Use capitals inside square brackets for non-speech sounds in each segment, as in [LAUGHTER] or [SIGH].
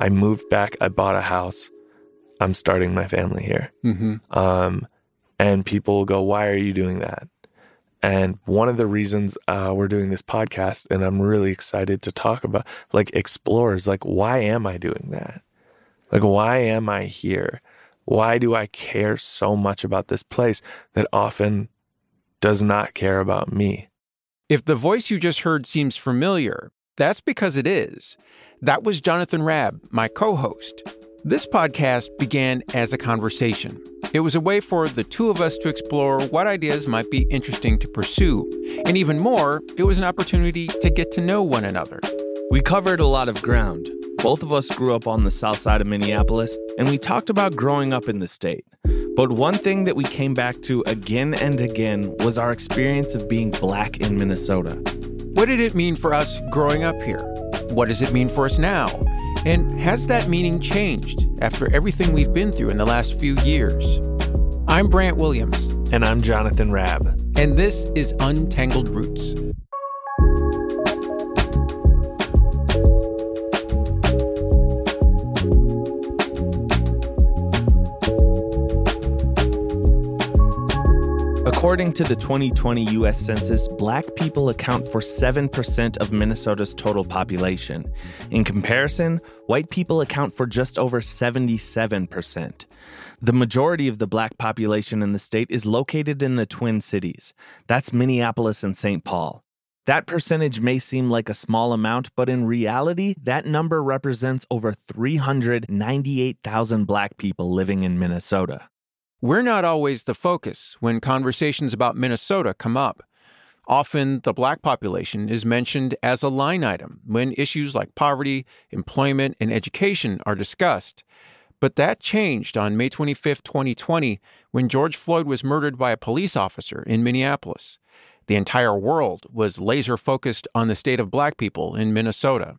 I moved back. I bought a house. I'm starting my family here. Mm-hmm. Um, and people will go, Why are you doing that? And one of the reasons uh, we're doing this podcast, and I'm really excited to talk about, like, explore is like, why am I doing that? Like, why am I here? Why do I care so much about this place that often does not care about me? If the voice you just heard seems familiar, that's because it is. That was Jonathan Rabb, my co host. This podcast began as a conversation. It was a way for the two of us to explore what ideas might be interesting to pursue. And even more, it was an opportunity to get to know one another. We covered a lot of ground. Both of us grew up on the south side of Minneapolis, and we talked about growing up in the state. But one thing that we came back to again and again was our experience of being black in Minnesota. What did it mean for us growing up here? What does it mean for us now? And has that meaning changed after everything we've been through in the last few years? I'm Brandt Williams. And I'm Jonathan Rabb. And this is Untangled Roots. According to the 2020 U.S. Census, black people account for 7% of Minnesota's total population. In comparison, white people account for just over 77%. The majority of the black population in the state is located in the Twin Cities. That's Minneapolis and St. Paul. That percentage may seem like a small amount, but in reality, that number represents over 398,000 black people living in Minnesota. We're not always the focus when conversations about Minnesota come up. Often, the black population is mentioned as a line item when issues like poverty, employment, and education are discussed. But that changed on May 25, 2020, when George Floyd was murdered by a police officer in Minneapolis. The entire world was laser focused on the state of black people in Minnesota.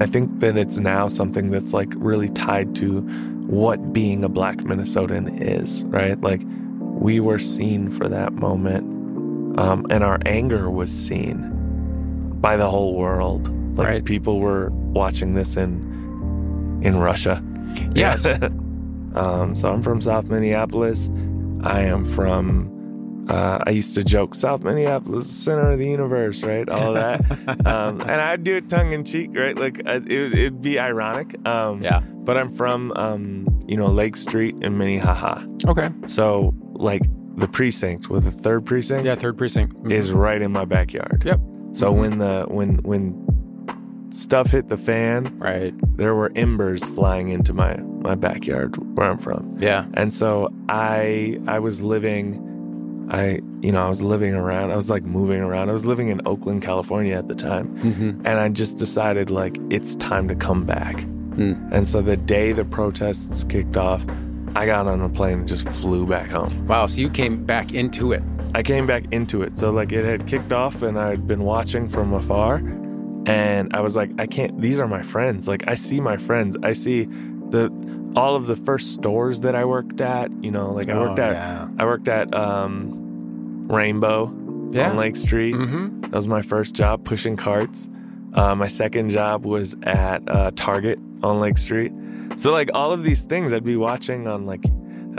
I think that it's now something that's like really tied to what being a black Minnesotan is, right? Like we were seen for that moment, um, and our anger was seen by the whole world. Like Right. people were watching this in in Russia. Yes. [LAUGHS] um, so I'm from South Minneapolis. I am from. Uh, I used to joke South Minneapolis, is the center of the universe, right? All that, [LAUGHS] um, and I'd do it tongue in cheek, right? Like uh, it, it'd be ironic. Um, Yeah. But I'm from, um, you know, Lake Street in Minnehaha. Okay. So like the precinct with the third precinct Yeah, third precinct. Mhm. is right in my backyard. Yep. So Mhm. when the when when stuff hit the fan, Right. there were embers flying into my my backyard where I'm from. Yeah. And so I I was living I you know, I was living around. I was like moving around. I was living in Oakland, California at the time. Mm-hmm. And I just decided like it's time to come back. Mm. And so the day the protests kicked off, I got on a plane and just flew back home. Wow. So you came back into it. I came back into it. So like it had kicked off and I'd been watching from afar and I was like I can't these are my friends. Like I see my friends. I see the all of the first stores that I worked at, you know, like I worked Oh, at yeah. I worked at um Rainbow Yeah. on Lake Street. Mm-hmm. That was my first job pushing carts. Uh, my second job was at uh, Target on Lake Street. So like all of these things I'd be watching on like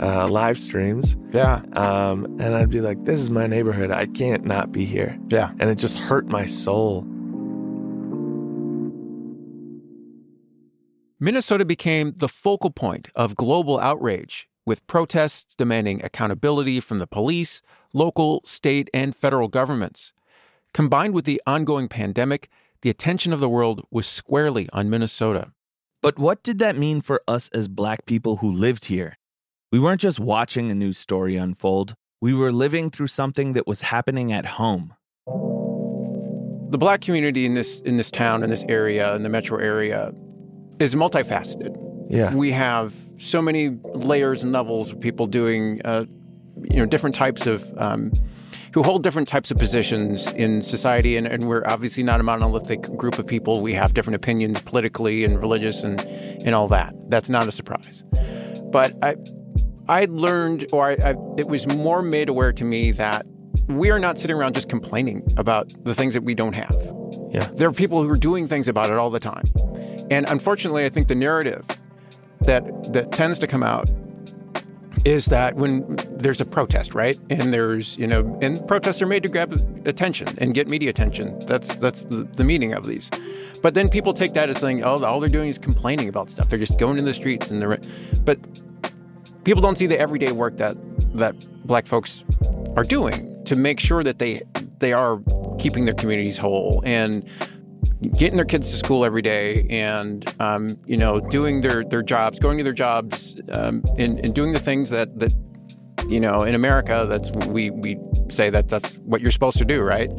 uh, live streams, Yeah. um, and I'd be like, "This is my neighborhood. I can't not be here," Yeah. and it just hurt my soul. Minnesota became the focal point of global outrage, with protests demanding accountability from the police, local, state, and federal governments. Combined with the ongoing pandemic, the attention of the world was squarely on Minnesota. But what did that mean for us as black people who lived here? We weren't just watching a news story unfold, we were living through something that was happening at home. The black community in this in this town, in this area, in the metro area, is multifaceted. Yeah, We have so many layers and levels of people doing, uh, you know, different types of, um, who hold different types of positions in society. And, and we're obviously not a monolithic group of people. We have different opinions politically and religious and, and all that. That's not a surprise. But I, I learned, or I, I, it was more made aware to me that we are not sitting around just complaining about the things that we don't have. Yeah. There are people who are doing things about it all the time. And unfortunately, I think the narrative that that tends to come out is that when there's a protest, right? And there's, you know, and protests are made to grab attention and get media attention. That's that's the, the meaning of these. But then people take that as saying, oh, all they're doing is complaining about stuff. They're just going in the streets and they're but people don't see the everyday work that that black folks are doing to make sure that they they are keeping their communities whole and getting their kids to school every day and um, you know doing their their jobs, going to their jobs, um, and, and doing the things that that you know in America that's we we say that that's what you're supposed to do, right?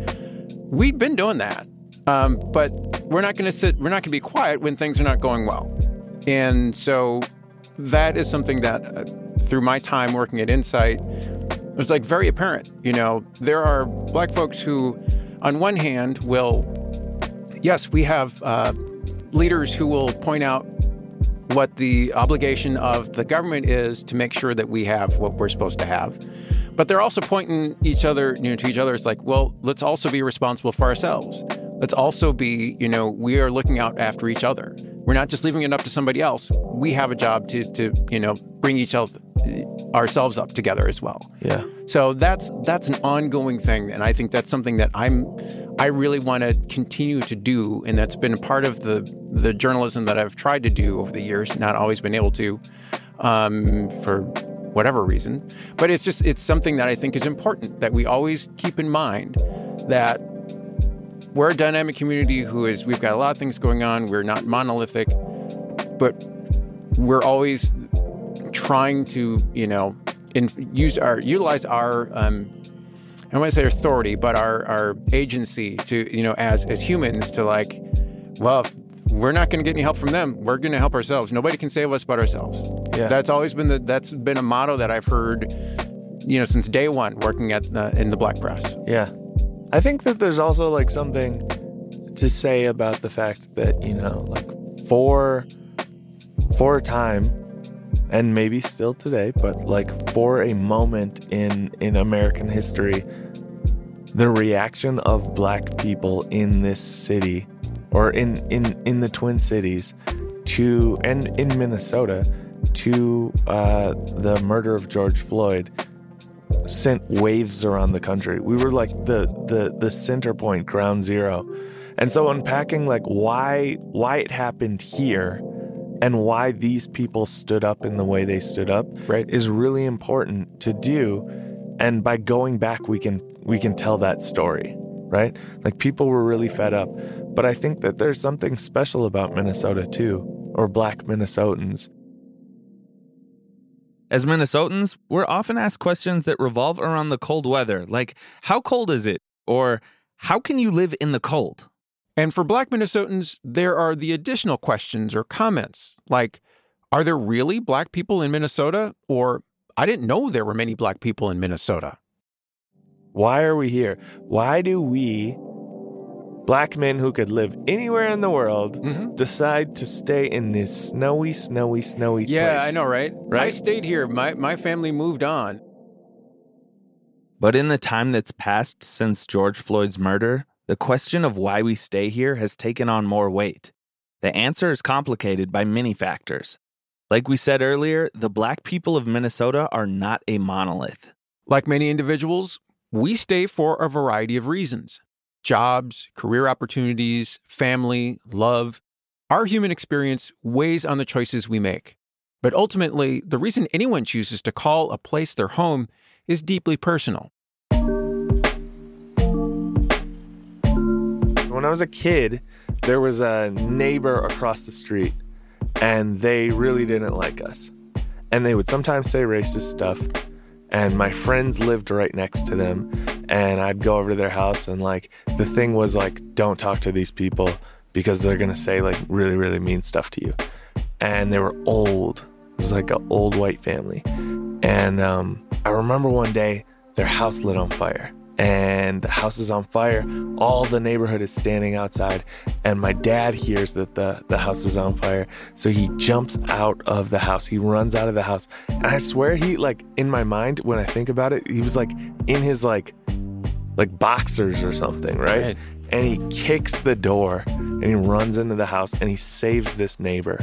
We've been doing that, um, but we're not going to sit. We're not going to be quiet when things are not going well, and so that is something that uh, through my time working at Insight it was like very apparent. You know, there are black folks who, on one hand, will yes, we have uh, leaders who will point out what the obligation of the government is to make sure that we have what we're supposed to have. But they're also pointing each other, you know, to each other. It's like, well, let's also be responsible for ourselves. Let's also be, you know, we are looking out after each other. We're not just leaving it up to somebody else. We have a job to, to you know, bring each other ourselves up together as well. Yeah. So that's that's an ongoing thing, and I think that's something that I'm I really want to continue to do, and that's been a part of the the journalism that I've tried to do over the years. Not always been able to, um, for whatever reason, but it's just it's something that I think is important that we always keep in mind that we're a dynamic community who is we've got a lot of things going on. We're not monolithic, but we're always trying to you know in, use our utilize our um, I don't want to say authority, but our our agency to you know as as humans to like, well, we're not going to get any help from them. We're going to help ourselves. Nobody can save us but ourselves. Yeah. That's always been the that's been a motto that I've heard, you know, since day one working at uh, in the black press. Yeah. I think that there's also like something to say about the fact that, you know, like for for a time and maybe still today, but like for a moment in in American history, the reaction of black people in this city or in in in the Twin Cities to and in Minnesota to uh, the murder of George Floyd sent waves around the country. We were like the the the center point, ground zero. And so unpacking like why why it happened here and why these people stood up in the way they stood up Right. is really important to do. And by going back we can we can tell that story, right? Like people were really fed up. But I think that there's something special about Minnesota too, or black Minnesotans. As Minnesotans, we're often asked questions that revolve around the cold weather, like how cold is it? Or how can you live in the cold? And for black Minnesotans, there are the additional questions or comments like, are there really black people in Minnesota? Or I didn't know there were many black people in Minnesota. Why are we here? Why do we, black men who could live anywhere in the world, Mhm. decide to stay in this snowy, snowy, snowy Yeah, place? I know, right? right? I stayed here. My my family moved on. But in the time that's passed since George Floyd's murder, the question of why we stay here has taken on more weight. The answer is complicated by many factors. Like we said earlier, the black people of Minnesota are not a monolith. Like many individuals, we stay for a variety of reasons jobs, career opportunities, family, love. Our human experience weighs on the choices we make. But ultimately, the reason anyone chooses to call a place their home is deeply personal. When I was a kid, there was a neighbor across the street, and they really didn't like us. And they would sometimes say racist stuff. And my friends lived right next to them, and I'd go over to their house, and like the thing was like, don't talk to these people because they're gonna say like really, really mean stuff to you. And they were old. It was like an old white family. And um, I remember one day their house lit on fire and the house is on fire. All the neighborhood is standing outside, and my dad hears that the, the house is on fire. So he jumps out of the house. He runs out of the house. And I swear he like in my mind when I think about it, he was like in his like like boxers or something, right? Right. And he kicks the door and he runs into the house and he saves this neighbor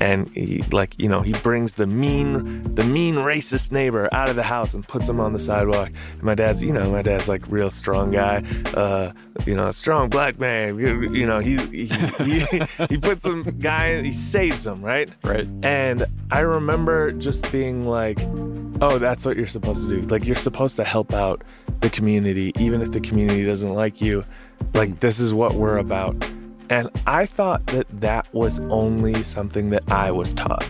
and he like you know he brings the mean the mean racist neighbor out of the house and puts him on the sidewalk. And my dad's you know my dad's like real strong guy uh you know a strong black man you, you know he he, he [LAUGHS] he puts some guy he saves him right? Right. and i remember just being like oh that's what you're supposed to do. Like you're supposed to help out the community even if the community doesn't like you. Like this is what we're about and I thought that that was only something that I was taught.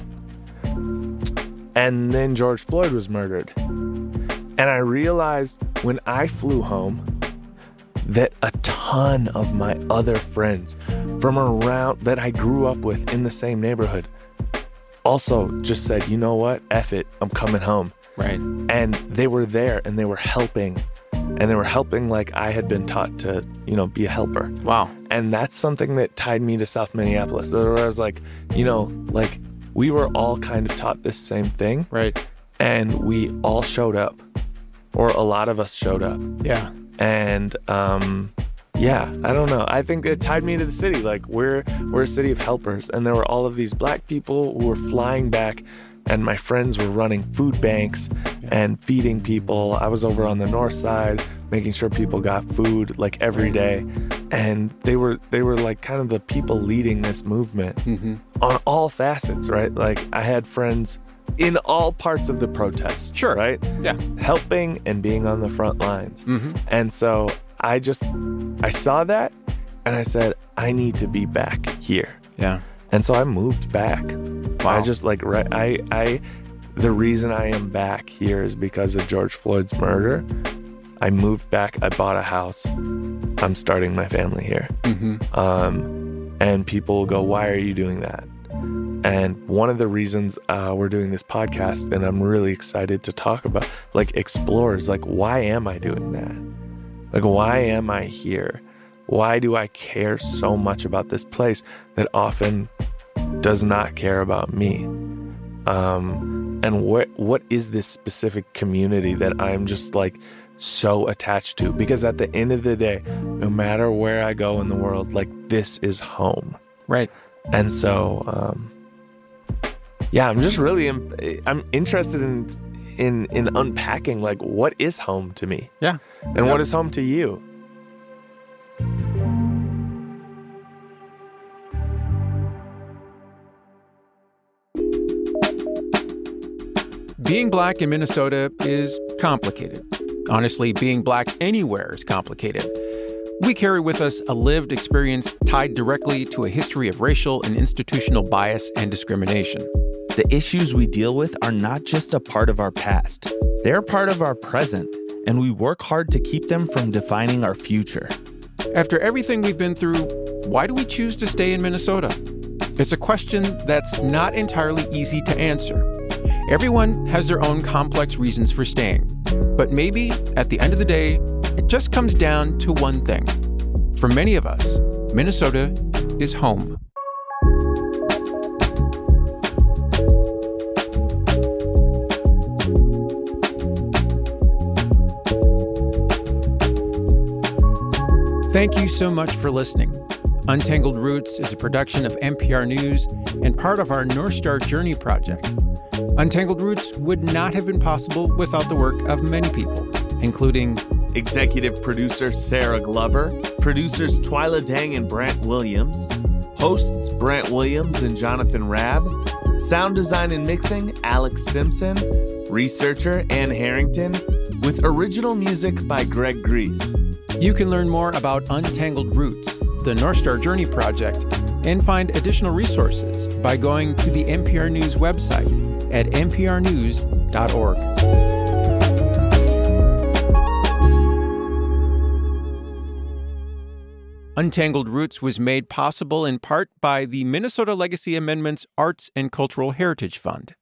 And then George Floyd was murdered. And I realized when I flew home that a ton of my other friends from around that I grew up with in the same neighborhood also just said, you know what? F it. I'm coming home. Right. And they were there and they were helping. And they were helping like I had been taught to, you know, be a helper. Wow. And that's something that tied me to South Minneapolis. Where I was like, you know, like we were all kind of taught this same thing Right. and we all showed up, or a lot of us showed up. Yeah. And um, yeah, I don't know. I think it tied me to the city. Like we're we're a city of helpers, and there were all of these black people who were flying back, and my friends were running food banks and feeding people. I was over on the north side making sure people got food like every day, and they were they were like kind of the people leading this movement Mm-hmm. on all facets, right? Like I had friends in all parts of the protest, Sure. right? Yeah. Helping and being on the front lines. Mm-hmm. And so I just I saw that and I said I need to be back here. Yeah. And so I moved back. Wow. I just like right I I the reason I am back here is because of George Floyd's murder. I moved back, I bought a house. I'm starting my family here. Mm-hmm. Um, and people go, Why are you doing that? And one of the reasons uh, we're doing this podcast, and I'm really excited to talk about, like, explores, like, why am I doing that? Like, why am I here? Why do I care so much about this place that often does not care about me? Um, and what what is this specific community that I'm just like so attached to? Because at the end of the day, no matter where I go in the world, like this is home. Right. And so, um, yeah, I'm just really im- I'm interested in in in unpacking like what is home to me Yeah. and what is home to you. Being black in Minnesota is complicated. Honestly, being black anywhere is complicated. We carry with us a lived experience tied directly to a history of racial and institutional bias and discrimination. The issues we deal with are not just a part of our past, they're part of our present, and we work hard to keep them from defining our future. After everything we've been through, why do we choose to stay in Minnesota? It's a question that's not entirely easy to answer. Everyone has their own complex reasons for staying, but maybe at the end of the day, it just comes down to one thing. For many of us, Minnesota is home. Thank you so much for listening. Untangled Roots is a production of MPR News and part of our North Star Journey project. Untangled Roots would not have been possible without the work of many people, including Executive producer Sarah Glover, producers Twyla Dang and Brandt Williams, hosts Brandt Williams and Jonathan Rabb, sound design and mixing Alex Simpson, researcher Ann Harrington, with original music by Greg Grease. You can learn more about Untangled Roots, the North Star Journey Project, and find additional resources by going to the MPR News website at mprnews.org. Untangled Roots was made possible in part by the Minnesota Legacy Amendments Arts and Cultural Heritage Fund.